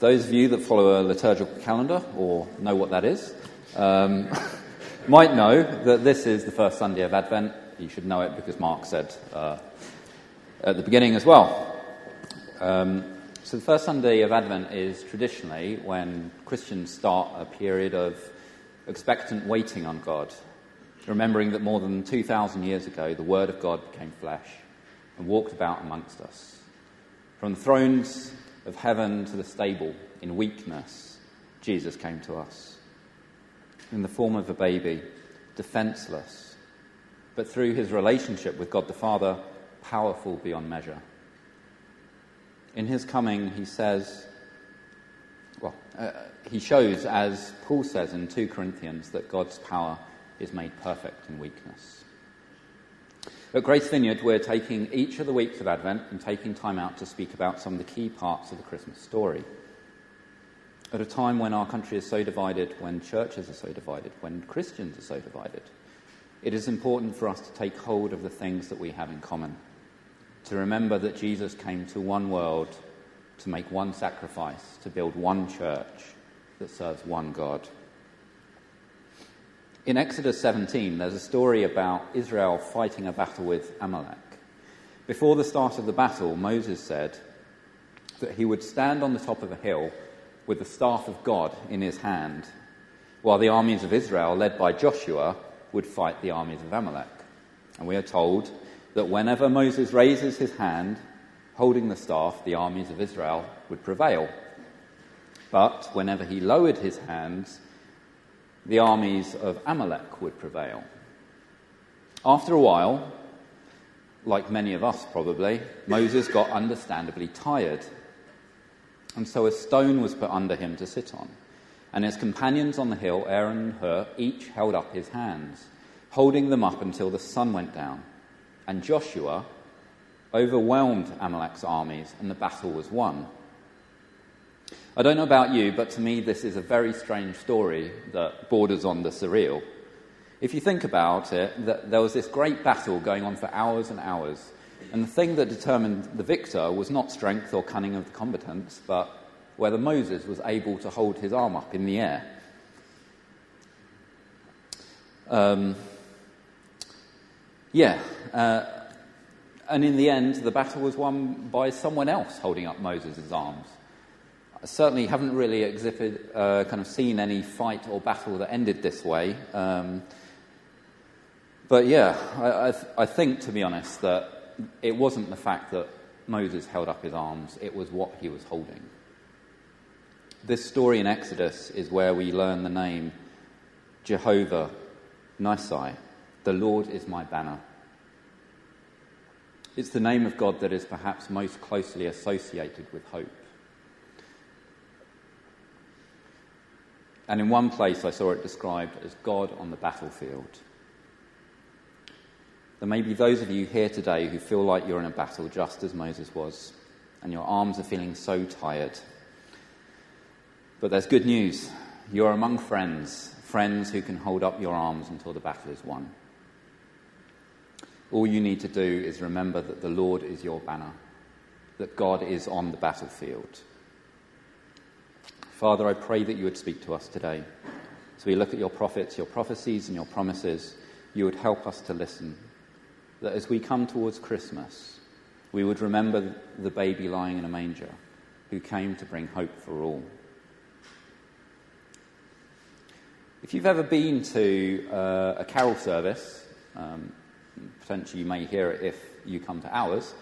Those of you that follow a liturgical calendar or know what that is um, might know that this is the first Sunday of Advent. You should know it because Mark said uh, at the beginning as well. Um, so, the first Sunday of Advent is traditionally when Christians start a period of expectant waiting on God, remembering that more than 2,000 years ago the Word of God became flesh and walked about amongst us. From the thrones of heaven to the stable, in weakness, Jesus came to us. In the form of a baby, defenseless, but through his relationship with God the Father, powerful beyond measure. In his coming, he says, well, uh, he shows, as Paul says in 2 Corinthians, that God's power is made perfect in weakness. At Grace Vineyard, we're taking each of the weeks of Advent and taking time out to speak about some of the key parts of the Christmas story. At a time when our country is so divided, when churches are so divided, when Christians are so divided, it is important for us to take hold of the things that we have in common. To remember that Jesus came to one world to make one sacrifice, to build one church that serves one God. In Exodus 17, there's a story about Israel fighting a battle with Amalek. Before the start of the battle, Moses said that he would stand on the top of a hill with the staff of God in his hand, while the armies of Israel, led by Joshua, would fight the armies of Amalek. And we are told that whenever Moses raises his hand, holding the staff, the armies of Israel would prevail. But whenever he lowered his hands, the armies of Amalek would prevail. After a while, like many of us probably, Moses got understandably tired. And so a stone was put under him to sit on. And his companions on the hill, Aaron and Hur, each held up his hands, holding them up until the sun went down. And Joshua overwhelmed Amalek's armies, and the battle was won. I don't know about you, but to me, this is a very strange story that borders on the surreal. If you think about it, there was this great battle going on for hours and hours, and the thing that determined the victor was not strength or cunning of the combatants, but whether Moses was able to hold his arm up in the air. Um, yeah, uh, and in the end, the battle was won by someone else holding up Moses' arms. Certainly haven't really exhibited, uh, kind of seen any fight or battle that ended this way. Um, but yeah, I, I, th- I think, to be honest, that it wasn't the fact that Moses held up his arms, it was what he was holding. This story in Exodus is where we learn the name Jehovah Nissi. The Lord is my banner. It's the name of God that is perhaps most closely associated with hope. And in one place, I saw it described as God on the battlefield. There may be those of you here today who feel like you're in a battle just as Moses was, and your arms are feeling so tired. But there's good news. You're among friends, friends who can hold up your arms until the battle is won. All you need to do is remember that the Lord is your banner, that God is on the battlefield. Father, I pray that you would speak to us today. As we look at your prophets, your prophecies, and your promises, you would help us to listen. That as we come towards Christmas, we would remember the baby lying in a manger who came to bring hope for all. If you've ever been to uh, a carol service, um, potentially you may hear it if you come to ours,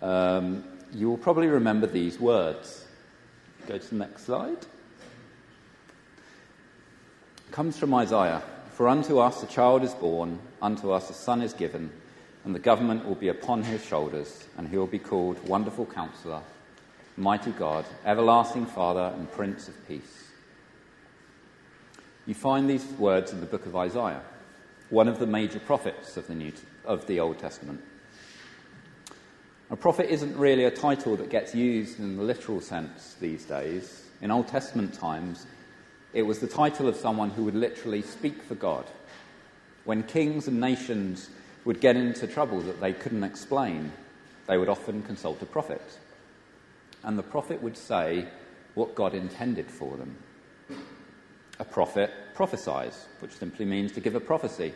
um, you will probably remember these words. Go to the next slide. Comes from Isaiah For unto us a child is born, unto us a son is given, and the government will be upon his shoulders, and he will be called Wonderful Counselor, Mighty God, Everlasting Father, and Prince of Peace. You find these words in the book of Isaiah, one of the major prophets of the, New, of the Old Testament. A prophet isn't really a title that gets used in the literal sense these days. In Old Testament times, it was the title of someone who would literally speak for God. When kings and nations would get into trouble that they couldn't explain, they would often consult a prophet. And the prophet would say what God intended for them. A prophet prophesies, which simply means to give a prophecy.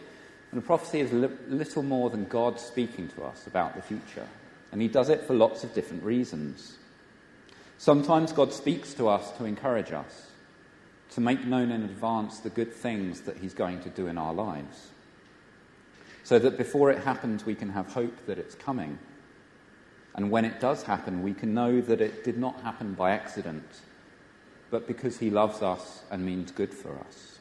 And a prophecy is li- little more than God speaking to us about the future. And he does it for lots of different reasons. Sometimes God speaks to us to encourage us, to make known in advance the good things that he's going to do in our lives, so that before it happens, we can have hope that it's coming. And when it does happen, we can know that it did not happen by accident, but because he loves us and means good for us.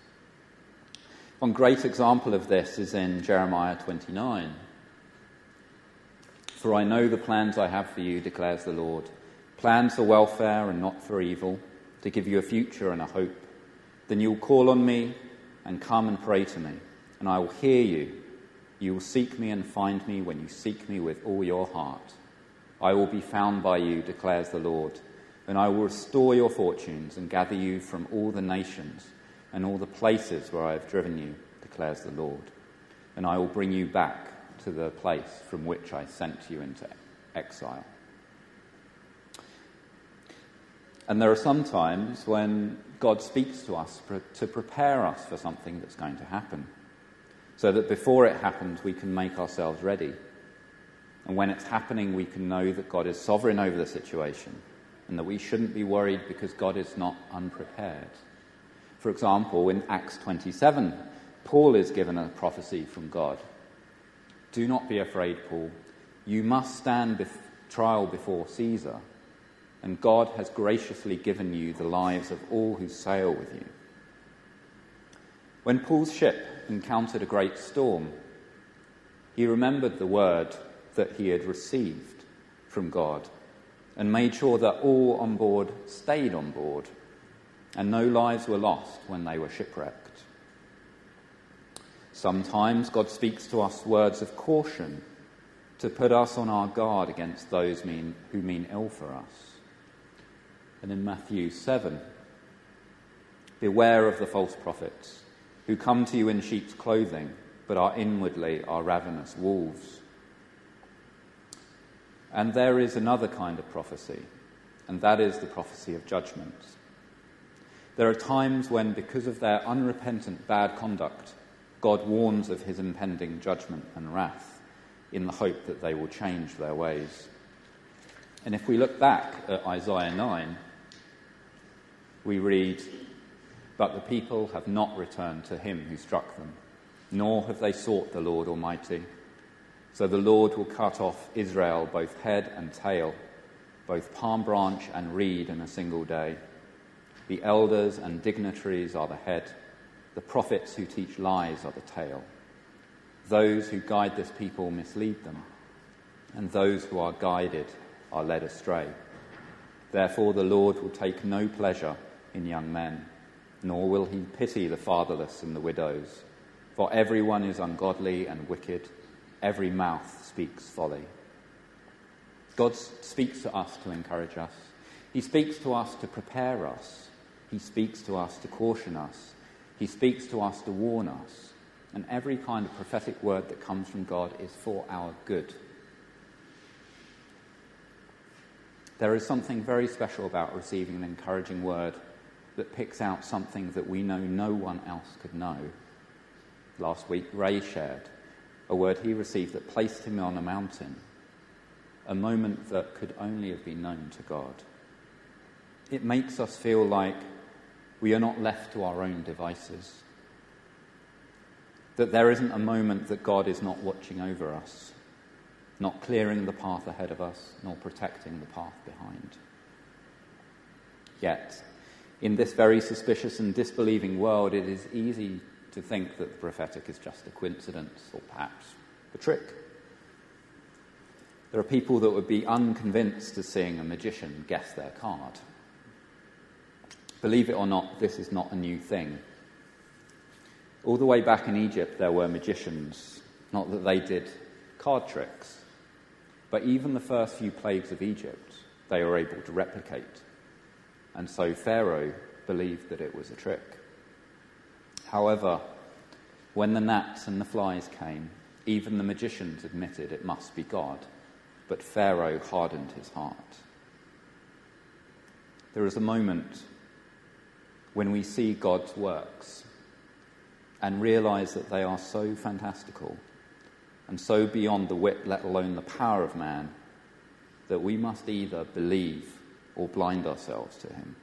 One great example of this is in Jeremiah 29. For I know the plans I have for you, declares the Lord plans for welfare and not for evil, to give you a future and a hope. Then you will call on me and come and pray to me, and I will hear you. You will seek me and find me when you seek me with all your heart. I will be found by you, declares the Lord and I will restore your fortunes and gather you from all the nations and all the places where I have driven you, declares the Lord. And I will bring you back to the place from which I sent you into exile. And there are some times when God speaks to us to prepare us for something that's going to happen, so that before it happens, we can make ourselves ready. And when it's happening, we can know that God is sovereign over the situation and that we shouldn't be worried because God is not unprepared. For example, in Acts 27, Paul is given a prophecy from God. Do not be afraid, Paul. You must stand bef- trial before Caesar, and God has graciously given you the lives of all who sail with you. When Paul's ship encountered a great storm, he remembered the word that he had received from God and made sure that all on board stayed on board and no lives were lost when they were shipwrecked. Sometimes God speaks to us words of caution to put us on our guard against those mean, who mean ill for us. And in Matthew 7, beware of the false prophets who come to you in sheep's clothing, but are inwardly are ravenous wolves. And there is another kind of prophecy, and that is the prophecy of judgment. There are times when, because of their unrepentant bad conduct, God warns of his impending judgment and wrath in the hope that they will change their ways. And if we look back at Isaiah 9, we read, But the people have not returned to him who struck them, nor have they sought the Lord Almighty. So the Lord will cut off Israel both head and tail, both palm branch and reed in a single day. The elders and dignitaries are the head, the prophets who teach lies are the tail. Those who guide this people mislead them, and those who are guided are led astray. Therefore, the Lord will take no pleasure in young men, nor will he pity the fatherless and the widows, for everyone is ungodly and wicked every mouth speaks folly. God speaks to us to encourage us. He speaks to us to prepare us. He speaks to us to caution us. He speaks to us to warn us. And every kind of prophetic word that comes from God is for our good. There is something very special about receiving an encouraging word that picks out something that we know no one else could know. Last week, Ray shared a word he received that placed him on a mountain, a moment that could only have been known to God. It makes us feel like we are not left to our own devices, that there isn't a moment that God is not watching over us, not clearing the path ahead of us, nor protecting the path behind. Yet, in this very suspicious and disbelieving world, it is easy to think that the prophetic is just a coincidence or perhaps a trick. There are people that would be unconvinced to seeing a magician guess their card. Believe it or not, this is not a new thing. All the way back in Egypt, there were magicians, not that they did card tricks, but even the first few plagues of Egypt, they were able to replicate. And so Pharaoh believed that it was a trick. However, when the gnats and the flies came, even the magicians admitted it must be God, but Pharaoh hardened his heart. there is a moment when we see God's works and realize that they are so fantastical and so beyond the wit, let alone the power of man, that we must either believe or blind ourselves to him.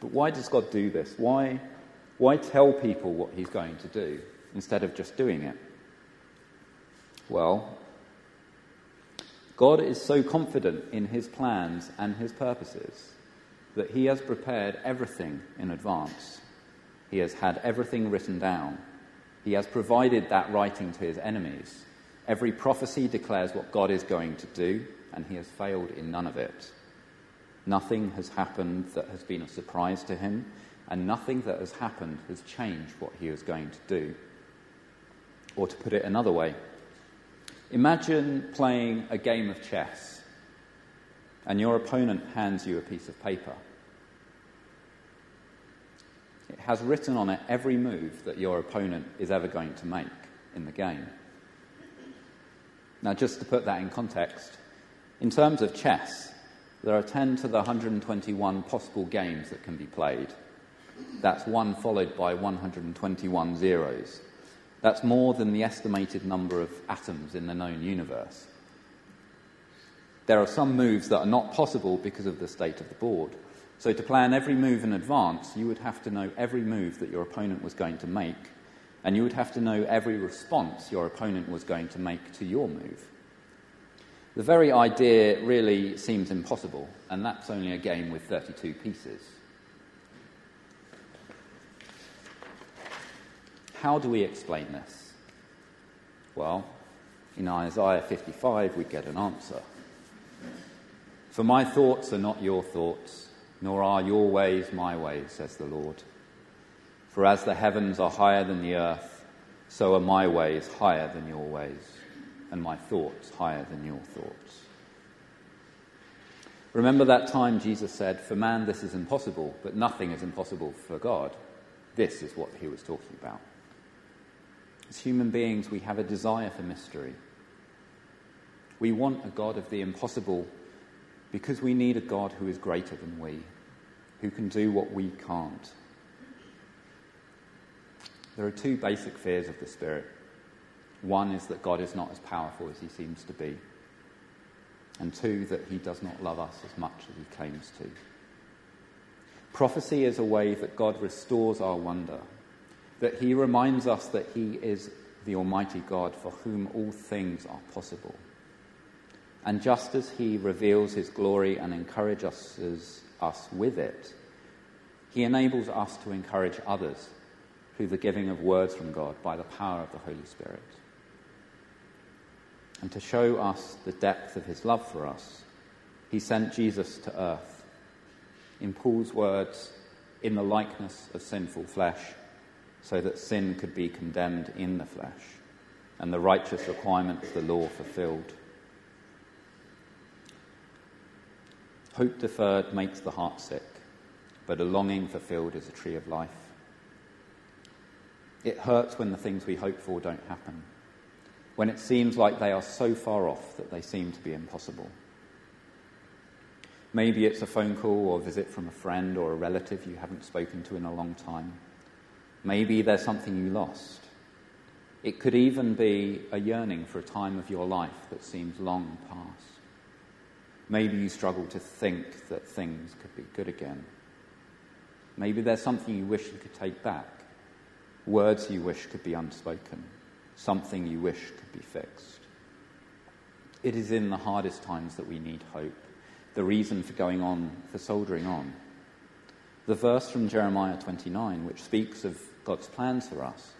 But why does God do this? Why, why tell people what he's going to do instead of just doing it? Well, God is so confident in his plans and his purposes that he has prepared everything in advance. He has had everything written down. He has provided that writing to his enemies. Every prophecy declares what God is going to do, and he has failed in none of it. Nothing has happened that has been a surprise to him, and nothing that has happened has changed what he was going to do. Or to put it another way, imagine playing a game of chess, and your opponent hands you a piece of paper. It has written on it every move that your opponent is ever going to make in the game. Now, just to put that in context, in terms of chess, there are 10 to the 121 possible games that can be played. That's one followed by 121 zeros. That's more than the estimated number of atoms in the known universe. There are some moves that are not possible because of the state of the board. So, to plan every move in advance, you would have to know every move that your opponent was going to make, and you would have to know every response your opponent was going to make to your move. The very idea really seems impossible, and that's only a game with 32 pieces. How do we explain this? Well, in Isaiah 55, we get an answer. For my thoughts are not your thoughts nor are your ways my ways, says the Lord. For as the heavens are higher than the earth, so are my ways higher than your ways, and my thoughts higher than your thoughts. Remember that time Jesus said, For man this is impossible, but nothing is impossible for God. This is what he was talking about. As human beings, we have a desire for mystery. We want a God of the impossible because we need a God who is greater than we who can do what we can't. There are two basic fears of the Spirit. One is that God is not as powerful as he seems to be, and two, that he does not love us as much as he claims to. Prophecy is a way that God restores our wonder, that he reminds us that he is the Almighty God for whom all things are possible. And just as he reveals his glory and encourages us with it, He enables us to encourage others through the giving of words from God by the power of the Holy Spirit. And to show us the depth of His love for us, He sent Jesus to earth. In Paul's words, in the likeness of sinful flesh, so that sin could be condemned in the flesh, and the righteous requirement of the law fulfilled. Hope deferred makes the heart sick, but a longing fulfilled is a tree of life. It hurts when the things we hope for don't happen, when it seems like they are so far off that they seem to be impossible. Maybe it's a phone call or a visit from a friend or a relative you haven't spoken to in a long time. Maybe there's something you lost. It could even be a yearning for a time of your life that seems long past. Maybe you struggle to think that things could be good again. Maybe there's something you wish you could take back, words you wish could be unspoken, something you wish could be fixed. It is in the hardest times that we need hope, the reason for going on, for soldiering on. The verse from Jeremiah 29, which speaks of God's plans for us,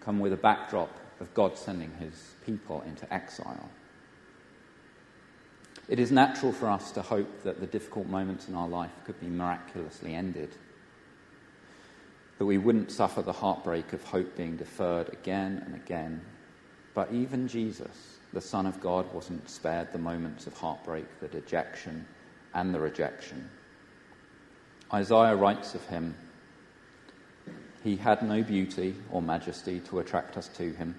come with a backdrop of God sending his people into exile. It is natural for us to hope that the difficult moments in our life could be miraculously ended, that we wouldn't suffer the heartbreak of hope being deferred again and again. But even Jesus, the Son of God, wasn't spared the moments of heartbreak, the dejection, and the rejection. Isaiah writes of him He had no beauty or majesty to attract us to him,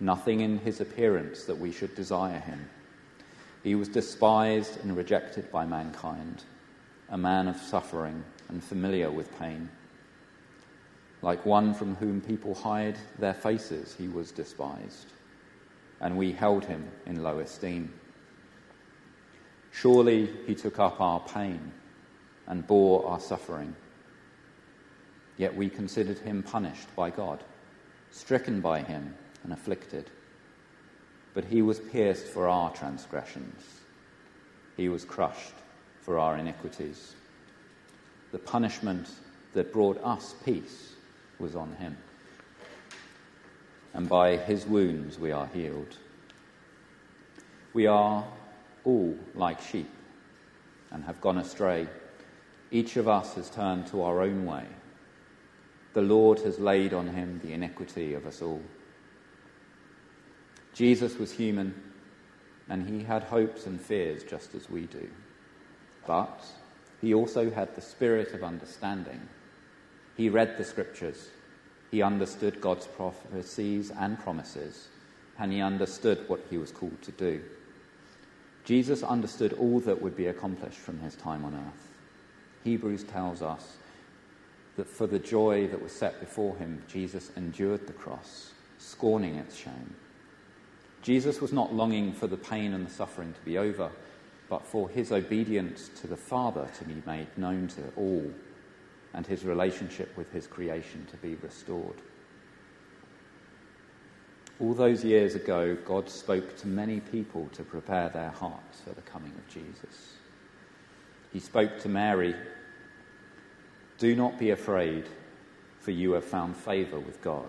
nothing in his appearance that we should desire him. He was despised and rejected by mankind, a man of suffering and familiar with pain. Like one from whom people hide their faces, he was despised, and we held him in low esteem. Surely he took up our pain and bore our suffering. Yet we considered him punished by God, stricken by him, and afflicted. But he was pierced for our transgressions, he was crushed for our iniquities. The punishment that brought us peace was on him. And by his wounds we are healed. We are all like sheep and have gone astray. Each of us has turned to our own way. The Lord has laid on him the iniquity of us all. Jesus was human, and he had hopes and fears just as we do. But he also had the spirit of understanding. He read the scriptures, he understood God's prophecies and promises, and he understood what he was called to do. Jesus understood all that would be accomplished from his time on earth. Hebrews tells us that for the joy that was set before him, Jesus endured the cross, scorning its shame. Jesus was not longing for the pain and the suffering to be over, but for his obedience to the Father to be made known to all, and his relationship with his creation to be restored. All those years ago, God spoke to many people to prepare their hearts for the coming of Jesus. He spoke to Mary Do not be afraid, for you have found favor with God.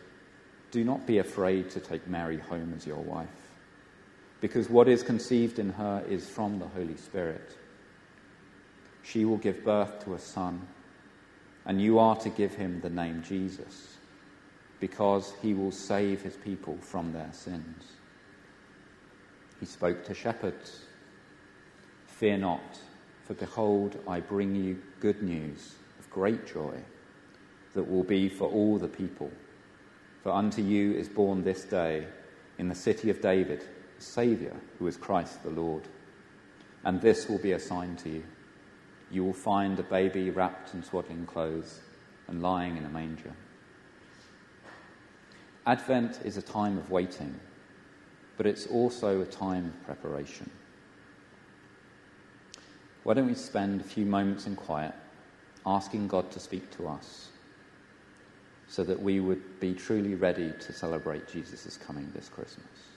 do not be afraid to take Mary home as your wife, because what is conceived in her is from the Holy Spirit. She will give birth to a son and you are to give him the name Jesus, because he will save his people from their sins. He spoke to shepherds Fear not, for behold, I bring you good news of great joy that will be for all the people. For unto you is born this day in the city of David a Saviour, who is Christ the Lord. And this will be a sign to you you will find a baby wrapped in swaddling clothes and lying in a manger. Advent is a time of waiting, but it's also a time of preparation. Why don't we spend a few moments in quiet asking God to speak to us so that we would be truly ready to celebrate Jesus' coming this Christmas?